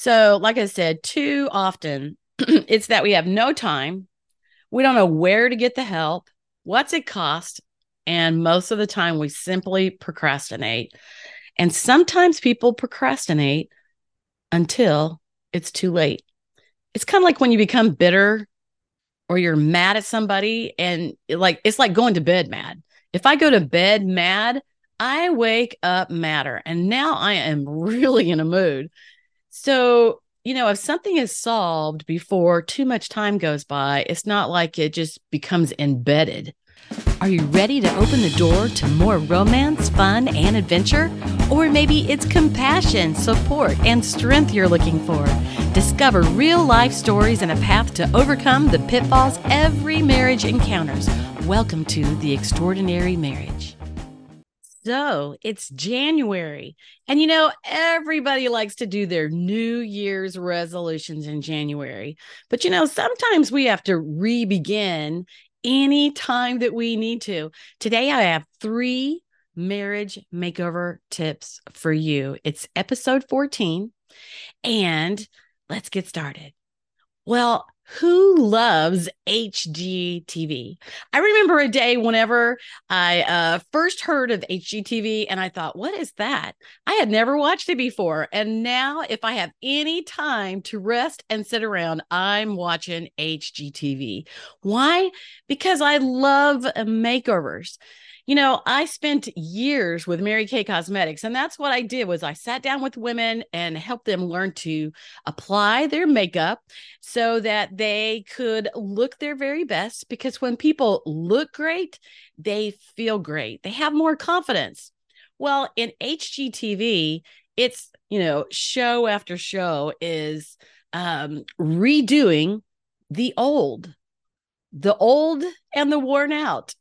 So, like I said, too often it's that we have no time, we don't know where to get the help, what's it cost, and most of the time we simply procrastinate. And sometimes people procrastinate until it's too late. It's kind of like when you become bitter or you're mad at somebody and like it's like going to bed mad. If I go to bed mad, I wake up madder and now I am really in a mood. So, you know, if something is solved before too much time goes by, it's not like it just becomes embedded. Are you ready to open the door to more romance, fun, and adventure? Or maybe it's compassion, support, and strength you're looking for. Discover real life stories and a path to overcome the pitfalls every marriage encounters. Welcome to The Extraordinary Marriage. So it's January. And you know, everybody likes to do their New Year's resolutions in January. But you know, sometimes we have to re begin any time that we need to. Today, I have three marriage makeover tips for you. It's episode 14. And let's get started. Well, who loves HGTV? I remember a day whenever I uh, first heard of HGTV and I thought, what is that? I had never watched it before. And now, if I have any time to rest and sit around, I'm watching HGTV. Why? Because I love makeovers you know i spent years with mary kay cosmetics and that's what i did was i sat down with women and helped them learn to apply their makeup so that they could look their very best because when people look great they feel great. They have more confidence. Well in hgtv it's you know show after show is um redoing the old the old and the worn out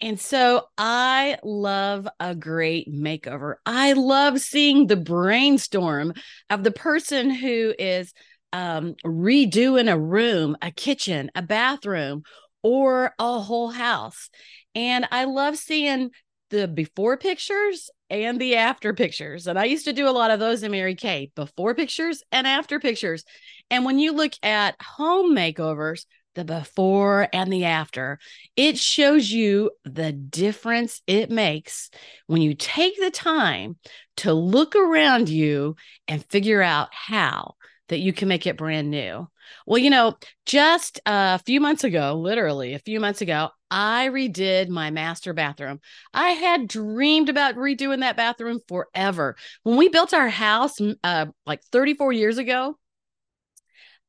and so I love a great makeover. I love seeing the brainstorm of the person who is um, redoing a room, a kitchen, a bathroom, or a whole house. And I love seeing the before pictures and the after pictures. And I used to do a lot of those in Mary Kay before pictures and after pictures. And when you look at home makeovers, the before and the after. It shows you the difference it makes when you take the time to look around you and figure out how that you can make it brand new. Well, you know, just a few months ago, literally a few months ago, I redid my master bathroom. I had dreamed about redoing that bathroom forever. When we built our house uh, like 34 years ago,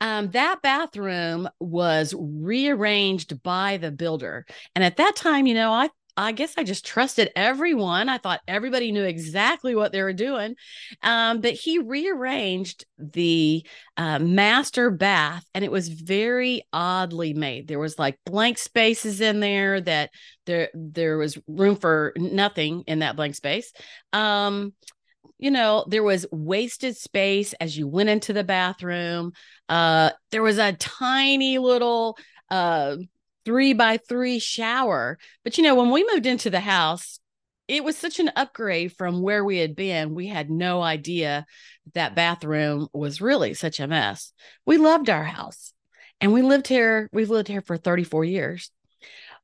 um, that bathroom was rearranged by the builder. And at that time, you know, I I guess I just trusted everyone. I thought everybody knew exactly what they were doing. Um, but he rearranged the uh, master bath and it was very oddly made. There was like blank spaces in there that there there was room for nothing in that blank space. Um, you know, there was wasted space as you went into the bathroom. Uh, there was a tiny little uh three by three shower. But you know, when we moved into the house, it was such an upgrade from where we had been. We had no idea that bathroom was really such a mess. We loved our house and we lived here, we've lived here for 34 years.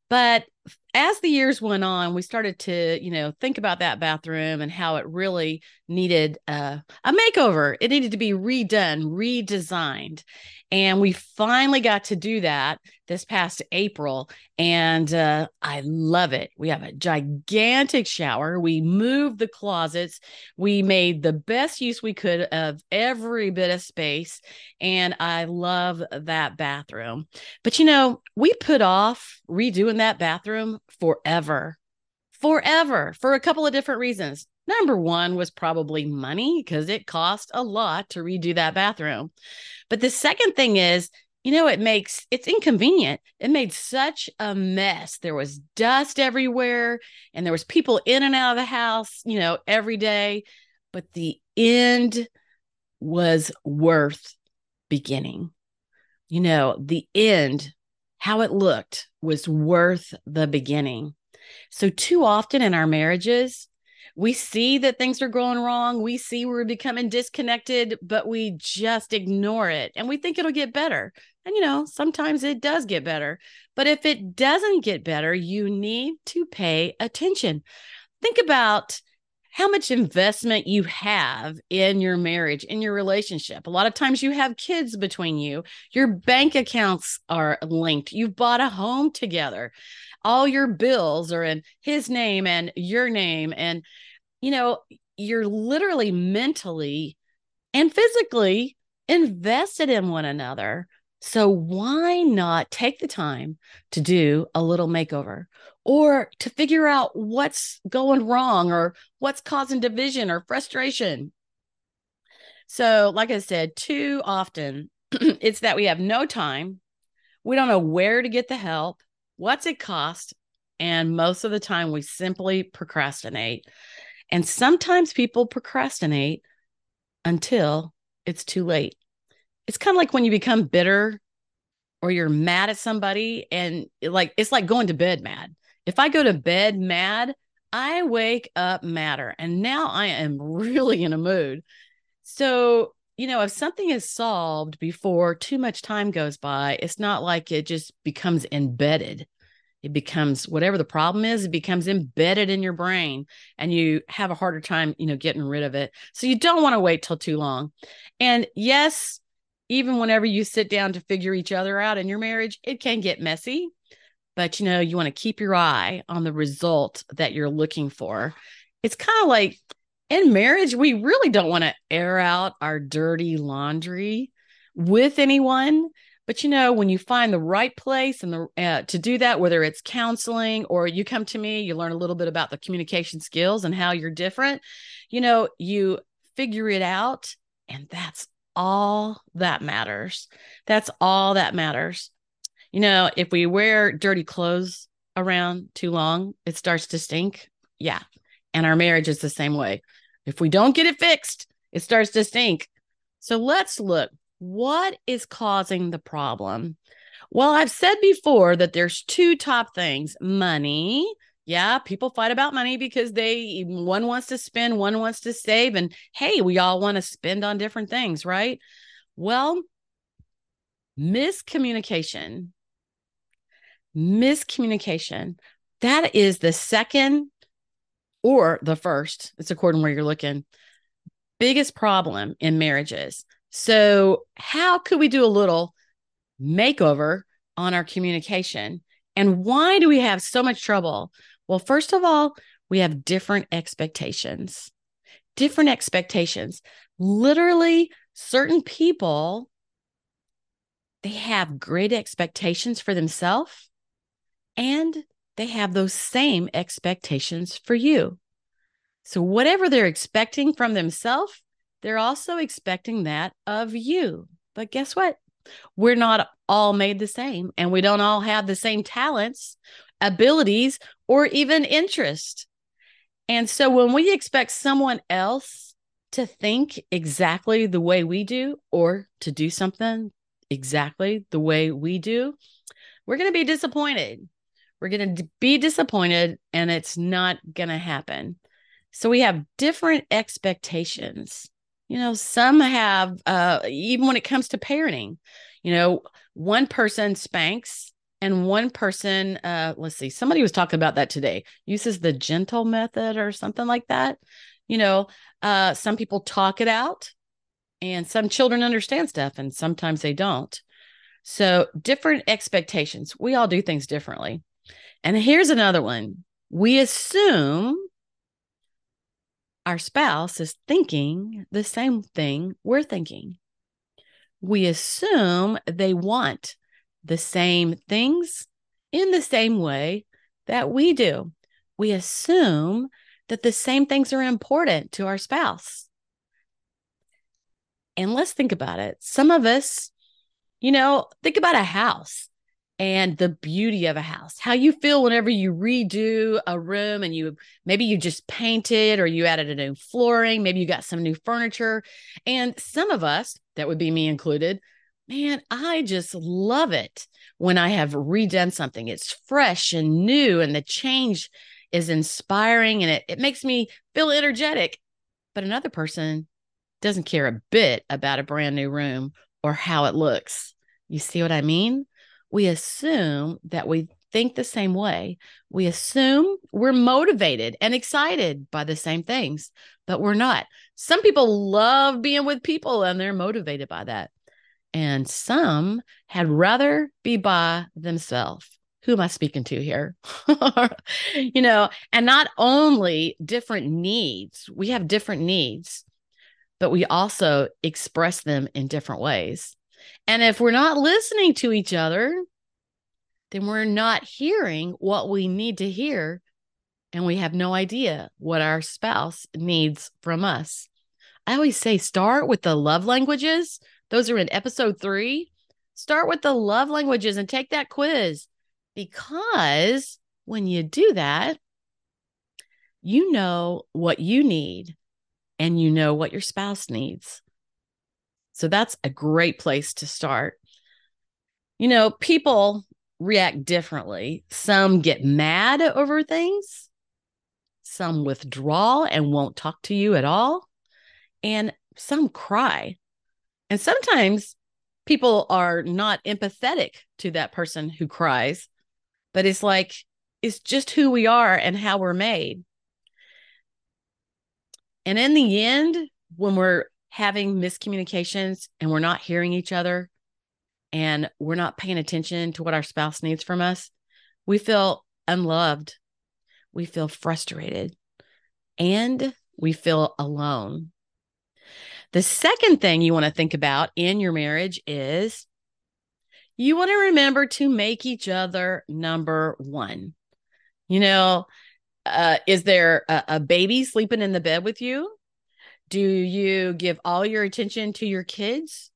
But as the years went on, we started to, you know, think about that bathroom and how it really needed uh, a makeover. It needed to be redone, redesigned. And we finally got to do that this past April. And uh, I love it. We have a gigantic shower. We moved the closets. We made the best use we could of every bit of space. And I love that bathroom. But, you know, we put off redoing that bathroom forever, forever for a couple of different reasons. Number one was probably money because it cost a lot to redo that bathroom. But the second thing is, you know, it makes it's inconvenient. It made such a mess. There was dust everywhere and there was people in and out of the house, you know, every day. But the end was worth beginning. You know, the end how it looked was worth the beginning. So, too often in our marriages, we see that things are going wrong. We see we're becoming disconnected, but we just ignore it and we think it'll get better. And, you know, sometimes it does get better. But if it doesn't get better, you need to pay attention. Think about how much investment you have in your marriage, in your relationship. A lot of times you have kids between you, your bank accounts are linked, you've bought a home together, all your bills are in his name and your name. And, you know, you're literally mentally and physically invested in one another. So why not take the time to do a little makeover or to figure out what's going wrong or what's causing division or frustration? So, like I said, too often it's that we have no time. We don't know where to get the help, what's it cost, and most of the time we simply procrastinate. And sometimes people procrastinate until it's too late it's kind of like when you become bitter or you're mad at somebody and like it's like going to bed mad. If I go to bed mad, I wake up madder and now I am really in a mood. So, you know, if something is solved before too much time goes by, it's not like it just becomes embedded. It becomes whatever the problem is, it becomes embedded in your brain and you have a harder time, you know, getting rid of it. So you don't want to wait till too long. And yes, even whenever you sit down to figure each other out in your marriage, it can get messy. But you know, you want to keep your eye on the result that you're looking for. It's kind of like in marriage, we really don't want to air out our dirty laundry with anyone. But you know, when you find the right place and the uh, to do that, whether it's counseling or you come to me, you learn a little bit about the communication skills and how you're different. You know, you figure it out, and that's all that matters. That's all that matters. You know, if we wear dirty clothes around too long, it starts to stink. Yeah. And our marriage is the same way. If we don't get it fixed, it starts to stink. So let's look what is causing the problem? Well, I've said before that there's two top things money yeah, people fight about money because they one wants to spend, one wants to save. And hey, we all want to spend on different things, right? Well, miscommunication, miscommunication, that is the second or the first, it's according where you're looking, biggest problem in marriages. So, how could we do a little makeover on our communication? And why do we have so much trouble well, first of all, we have different expectations. Different expectations. Literally, certain people they have great expectations for themselves and they have those same expectations for you. So, whatever they're expecting from themselves, they're also expecting that of you. But guess what? We're not all made the same and we don't all have the same talents abilities, or even interest. And so when we expect someone else to think exactly the way we do or to do something exactly the way we do, we're going to be disappointed. We're going to be disappointed and it's not going to happen. So we have different expectations. You know, some have, uh, even when it comes to parenting, you know, one person spanks and one person uh let's see somebody was talking about that today uses the gentle method or something like that you know uh some people talk it out and some children understand stuff and sometimes they don't so different expectations we all do things differently and here's another one we assume our spouse is thinking the same thing we're thinking we assume they want the same things in the same way that we do. We assume that the same things are important to our spouse. And let's think about it. Some of us, you know, think about a house and the beauty of a house. How you feel whenever you redo a room and you maybe you just painted or you added a new flooring, maybe you got some new furniture. And some of us, that would be me included, man, I just love it when I have redone something. It's fresh and new, and the change is inspiring and it, it makes me feel energetic. But another person doesn't care a bit about a brand new room or how it looks. You see what I mean? We assume that we think the same way. We assume we're motivated and excited by the same things, but we're not. Some people love being with people and they're motivated by that. And some had rather be by themselves. Who am I speaking to here? you know, and not only different needs, we have different needs, but we also express them in different ways. And if we're not listening to each other, then we're not hearing what we need to hear. And we have no idea what our spouse needs from us. I always say start with the love languages. Those are in episode three. Start with the love languages and take that quiz because when you do that, you know what you need and you know what your spouse needs. So that's a great place to start. You know, people react differently. Some get mad over things, some withdraw and won't talk to you at all, and some cry. And sometimes people are not empathetic to that person who cries, but it's like, it's just who we are and how we're made. And in the end, when we're having miscommunications and we're not hearing each other, and we're not paying attention to what our spouse needs from us, we feel unloved, we feel frustrated, and we feel alone. The second thing you want to think about in your marriage is you want to remember to make each other number one. You know, uh, is there a, a baby sleeping in the bed with you? Do you give all your attention to your kids?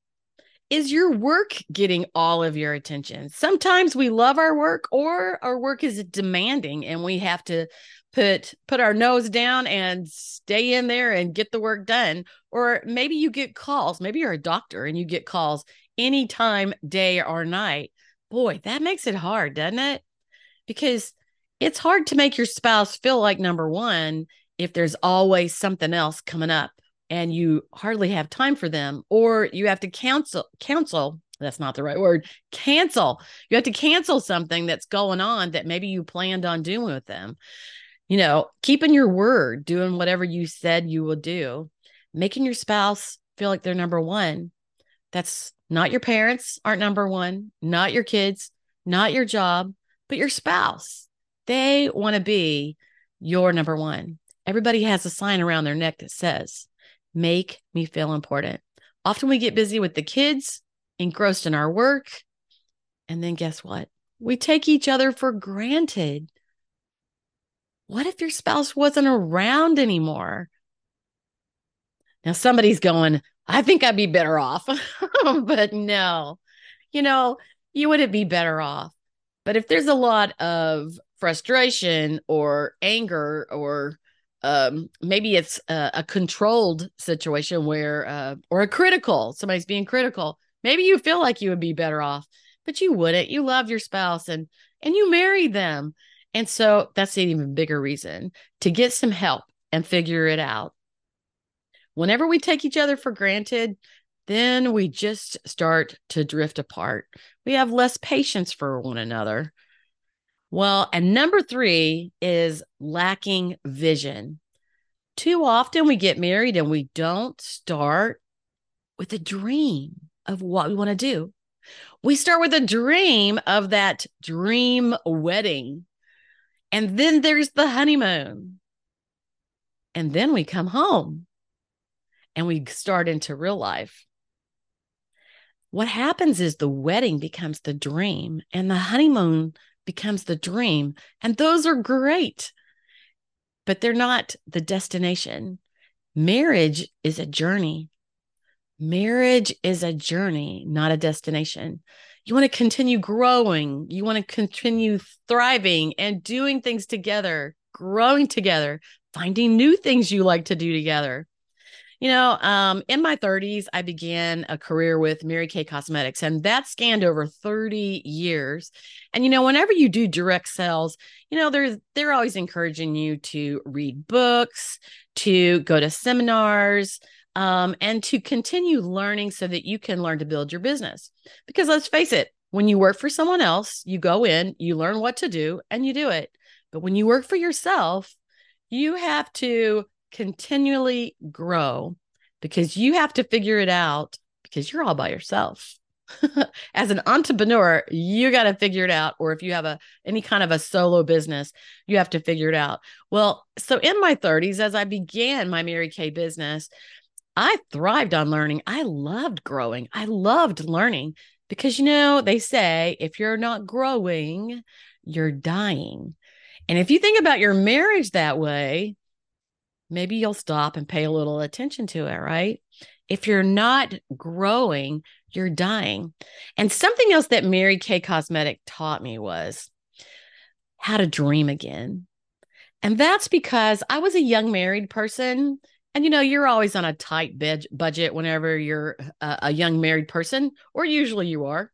is your work getting all of your attention? Sometimes we love our work or our work is demanding and we have to put put our nose down and stay in there and get the work done. Or maybe you get calls, maybe you're a doctor and you get calls anytime day or night. Boy, that makes it hard, doesn't it? Because it's hard to make your spouse feel like number 1 if there's always something else coming up and you hardly have time for them or you have to cancel cancel that's not the right word cancel. You have to cancel something that's going on that maybe you planned on doing with them. You know keeping your word doing whatever you said you will do making your spouse feel like they're number one. That's not your parents aren't number one not your kids not your job but your spouse. They want to be your number one. Everybody has a sign around their neck that says make me feel important. Often we get busy with the kids, engrossed in our work. And then guess what? We take each other for granted. What if your spouse wasn't around anymore? Now, somebody's going, I think I'd be better off. but no, you know, you wouldn't be better off. But if there's a lot of frustration or anger or um, maybe it's a, a, controlled situation where, uh, or a critical, somebody's being critical. Maybe you feel like you would be better off, but you wouldn't. You love your spouse and and you marry them, and so that's an even bigger reason to get some help and figure it out. Whenever we take each other for granted, then we just start to drift apart. We have less patience for one another. Well, and number three is lacking vision. Too often we get married and we don't start with a dream of what we want to do. We start with a dream of that dream wedding. And then there's the honeymoon. And then we come home and we start into real life. What happens is the wedding becomes the dream and the honeymoon becomes the dream. And those are great, but they're not the destination. Marriage is a journey. Marriage is a journey, not a destination. You want to continue growing, you want to continue thriving and doing things together, growing together, finding new things you like to do together. You know, um, in my 30s, I began a career with Mary Kay Cosmetics, and that scanned over 30 years. And you know, whenever you do direct sales, you know, they're they're always encouraging you to read books, to go to seminars, um, and to continue learning so that you can learn to build your business. Because let's face it, when you work for someone else, you go in, you learn what to do, and you do it. But when you work for yourself, you have to continually grow because you have to figure it out because you're all by yourself. As an entrepreneur, you got to figure it out or if you have a any kind of a solo business, you have to figure it out. Well, so in my 30s as I began my Mary Kay business, I thrived on learning. I loved growing. I loved learning because you know, they say if you're not growing, you're dying. And if you think about your marriage that way, maybe you'll stop and pay a little attention to it, right? If you're not growing, you're dying. And something else that Mary Kay Cosmetic taught me was how to dream again. And that's because I was a young married person. And you know, you're always on a tight bed budget whenever you're a, a young married person, or usually you are.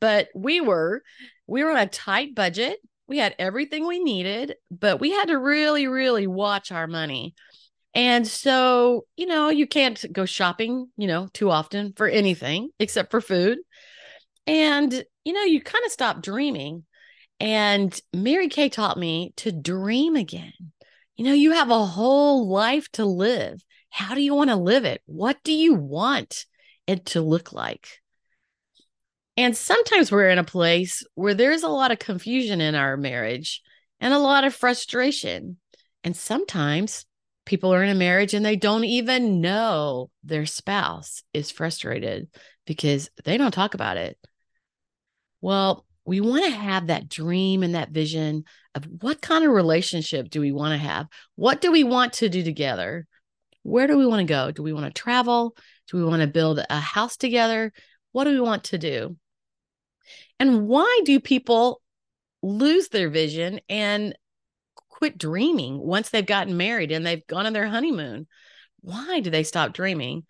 But we were, we were on a tight budget we had everything we needed, but we had to really, really watch our money. And so, you know, you can't go shopping, you know, too often for anything except for food. And, you know, you kind of stop dreaming. And Mary Kay taught me to dream again. You know, you have a whole life to live. How do you want to live it? What do you want it to look like? And sometimes we're in a place where there's a lot of confusion in our marriage and a lot of frustration. And sometimes people are in a marriage and they don't even know their spouse is frustrated because they don't talk about it. Well, we want to have that dream and that vision of what kind of relationship do we want to have? What do we want to do together? Where do we want to go? Do we want to travel? Do we want to build a house together? What do we want to do? And why do people lose their vision and quit dreaming once they've gotten married and they've gone on their honeymoon? Why do they stop dreaming?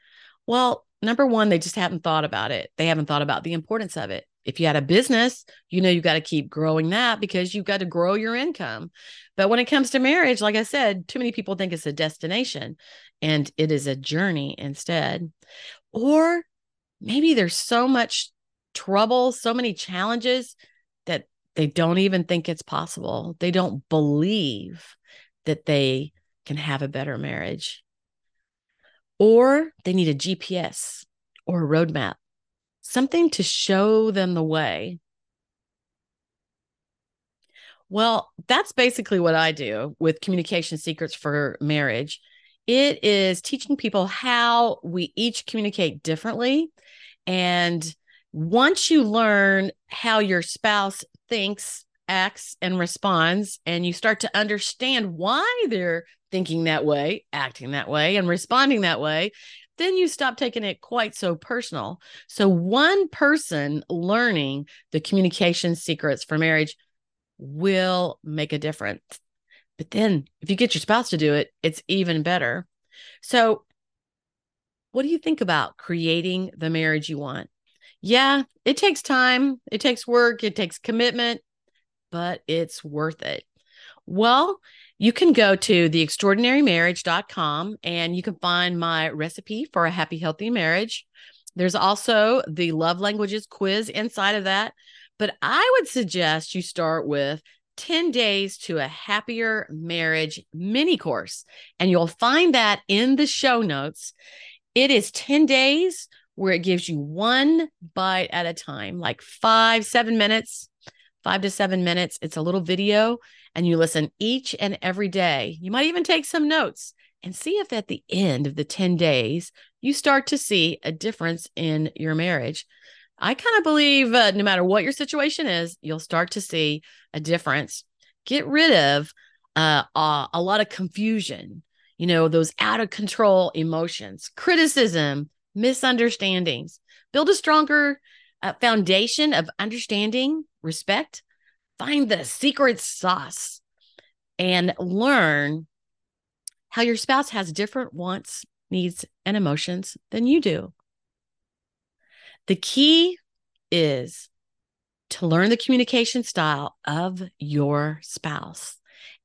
Well, number one, they just haven't thought about it. They haven't thought about the importance of it. If you had a business, you know you got to keep growing that because you've got to grow your income. But when it comes to marriage, like I said, too many people think it's a destination and it is a journey instead. Or maybe there's so much trouble, so many challenges that they don't even think it's possible. They don't believe that they can have a better marriage. Or they need a GPS or a roadmap, something to show them the way. Well, that's basically what I do with Communication Secrets for Marriage. It is teaching people how we each communicate differently and once you learn how your spouse thinks, acts, and responds, and you start to understand why they're thinking that way, acting that way, and responding that way, then you stop taking it quite so personal. So, one person learning the communication secrets for marriage will make a difference. But then, if you get your spouse to do it, it's even better. So, what do you think about creating the marriage you want? Yeah, it takes time, it takes work, it takes commitment, but it's worth it. Well, you can go to theextraordinarymarriage.com and you can find my recipe for a happy, healthy marriage. There's also the love languages quiz inside of that. But I would suggest you start with 10 days to a happier marriage mini course. And you'll find that in the show notes. It is 10 days where it gives you one bite at a time, like five, seven minutes, five to seven minutes. It's a little video, and you listen each and every day. You might even take some notes and see if at the end of the 10 days, you start to see a difference in your marriage. I kind of believe uh, no matter what your situation is, you'll start to see a difference. Get rid of uh, uh, a lot of confusion, you know, those out of control emotions, criticism, misunderstandings. Build a stronger uh, foundation of understanding, respect. Find the secret sauce and learn how your spouse has different wants, needs, and emotions than you do. The key is to learn the communication style of your spouse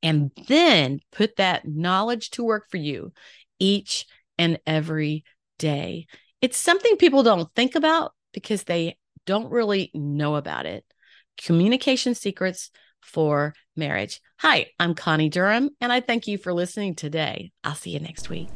and then put that knowledge to work for you each and every day. It's something people don't think about because they don't really know about it. Communication secrets for marriage. Hi, I'm Connie Durham, and I thank you for listening today. I'll see you next week.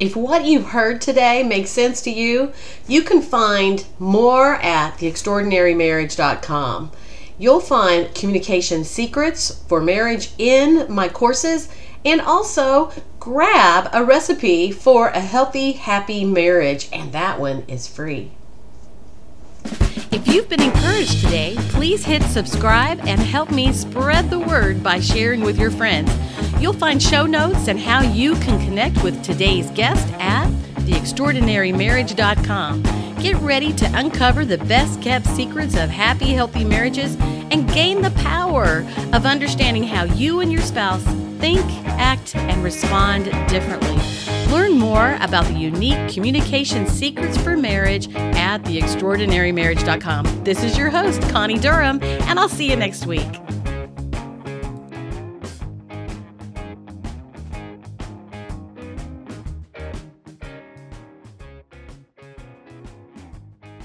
If what you've heard today makes sense to you, you can find more at theextraordinarymarriage.com. You'll find communication secrets for marriage in my courses and also grab a recipe for a healthy, happy marriage, and that one is free. If you've been encouraged today, please hit subscribe and help me spread the word by sharing with your friends. You'll find show notes and how you can connect with today's guest at theextraordinarymarriage.com. Get ready to uncover the best kept secrets of happy, healthy marriages and gain the power of understanding how you and your spouse think, act, and respond differently. Learn more about the unique communication secrets for marriage at theextraordinarymarriage.com. This is your host, Connie Durham, and I'll see you next week.